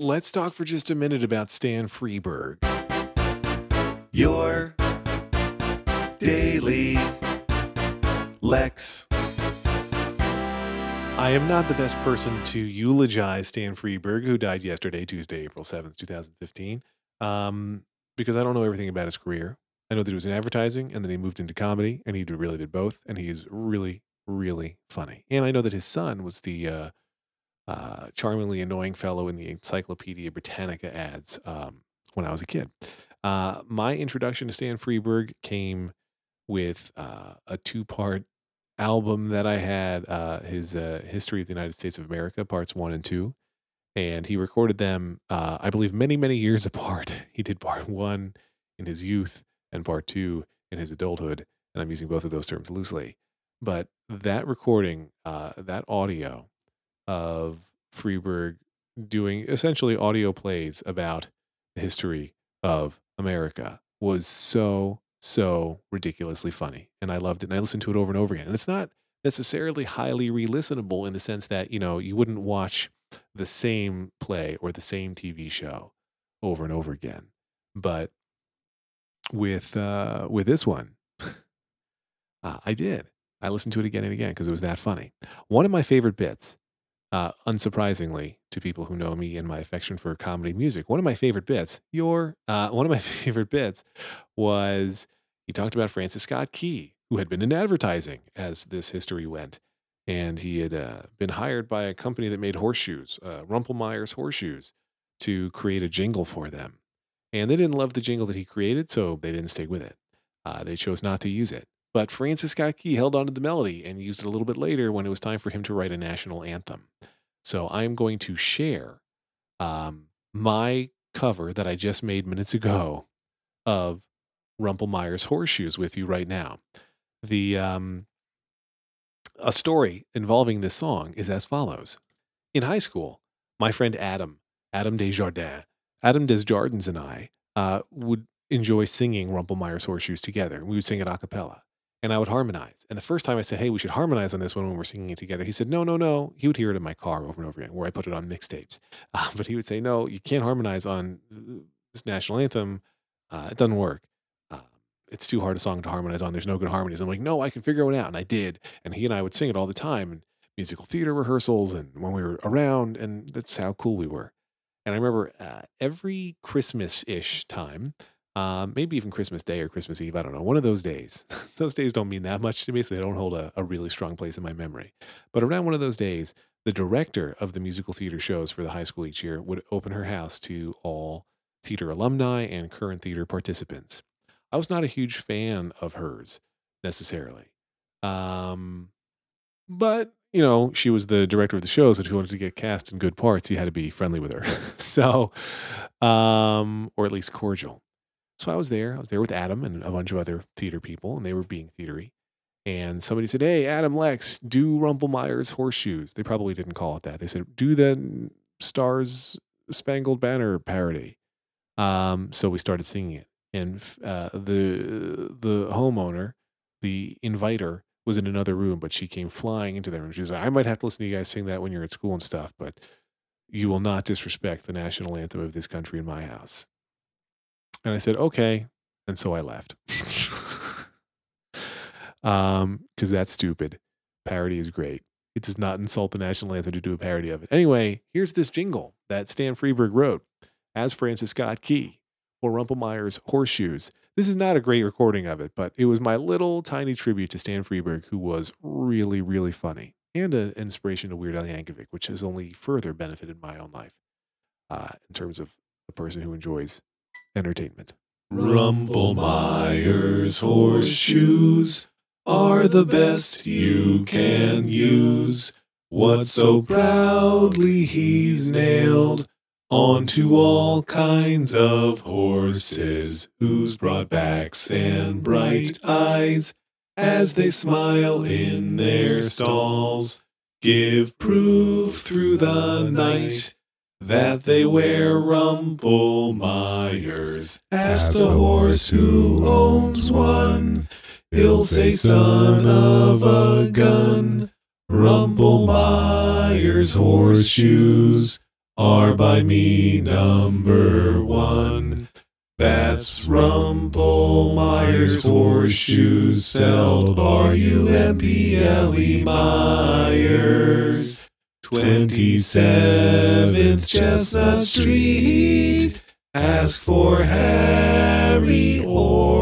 let's talk for just a minute about Stan Freberg. Your daily Lex. I am not the best person to eulogize Stan Freberg, who died yesterday, Tuesday, April 7th, 2015, um, because I don't know everything about his career. I know that he was in advertising and then he moved into comedy and he really did both. And he is really, really funny. And I know that his son was the uh, uh, charmingly annoying fellow in the Encyclopedia Britannica ads um, when I was a kid. Uh, my introduction to Stan Freberg came with uh, a two part album that I had, uh, his uh, History of the United States of America, parts one and two. And he recorded them, I believe, many, many years apart. He did part one in his youth and part two in his adulthood. And I'm using both of those terms loosely. But that recording, that audio of Freberg doing essentially audio plays about the history of America was so, so ridiculously funny. And I loved it. And I listened to it over and over again. And it's not necessarily highly re listenable in the sense that, you know, you wouldn't watch the same play or the same TV show over and over again. But with uh, with this one, uh, I did. I listened to it again and again because it was that funny. One of my favorite bits uh, unsurprisingly to people who know me and my affection for comedy music, one of my favorite bits, your uh, one of my favorite bits was he talked about Francis Scott Key, who had been in advertising as this history went, and he had uh, been hired by a company that made horseshoes, uh, Rumpelmeyer's horseshoes, to create a jingle for them, and they didn't love the jingle that he created, so they didn't stick with it. Uh, they chose not to use it. But Francis Scott Key held on to the melody and used it a little bit later when it was time for him to write a national anthem. So I'm going to share um, my cover that I just made minutes ago of Rumpelmeyer's Horseshoes with you right now. The um, a story involving this song is as follows. In high school, my friend Adam, Adam Desjardins, Adam Desjardins and I uh, would enjoy singing Rumpelmeyer's Horseshoes together. We would sing it a cappella and I would harmonize. And the first time I said, "Hey, we should harmonize on this one when we're singing it together," he said, "No, no, no." He would hear it in my car over and over again, where I put it on mixtapes. Uh, but he would say, "No, you can't harmonize on this national anthem. Uh, it doesn't work. Uh, it's too hard a song to harmonize on. There's no good harmonies." I'm like, "No, I can figure it out," and I did. And he and I would sing it all the time in musical theater rehearsals and when we were around, and that's how cool we were. And I remember uh, every Christmas ish time um, maybe even Christmas Day or Christmas Eve. I don't know. One of those days. those days don't mean that much to me, so they don't hold a, a really strong place in my memory. But around one of those days, the director of the musical theater shows for the high school each year would open her house to all theater alumni and current theater participants. I was not a huge fan of hers necessarily. Um, but, you know, she was the director of the show, so if you wanted to get cast in good parts, you had to be friendly with her. so, um, or at least cordial. So I was there. I was there with Adam and a bunch of other theater people, and they were being theatery. And somebody said, "Hey, Adam Lex, do Rumpelmeyer's horseshoes." They probably didn't call it that. They said, "Do the Stars Spangled Banner parody." Um, so we started singing it, and uh, the the homeowner, the inviter, was in another room, but she came flying into there, and she said, "I might have to listen to you guys sing that when you're at school and stuff, but you will not disrespect the national anthem of this country in my house." And I said, okay. And so I left. um, because that's stupid. Parody is great. It does not insult the national anthem to do a parody of it. Anyway, here's this jingle that Stan Freberg wrote as Francis Scott Key for Rumpelmeyer's Horseshoes. This is not a great recording of it, but it was my little tiny tribute to Stan Freberg, who was really, really funny and an inspiration to Weird Al Yankovic, which has only further benefited my own life uh, in terms of a person who enjoys entertainment. Rumpelmeyer's horseshoes are the best you can use. What so proudly he's nailed onto all kinds of horses, whose broad backs and bright eyes, as they smile in their stalls, give proof through the night that they wear Rumpelmeyers. Ask the horse who owns one. He'll say, son of a gun. Rumpelmeyer's horseshoes are by me number one. That's Rumple Myers Horseshoes, spelled R-U-M-P-L-E Myers. 27th Chestnut Street. Ask for Harry or.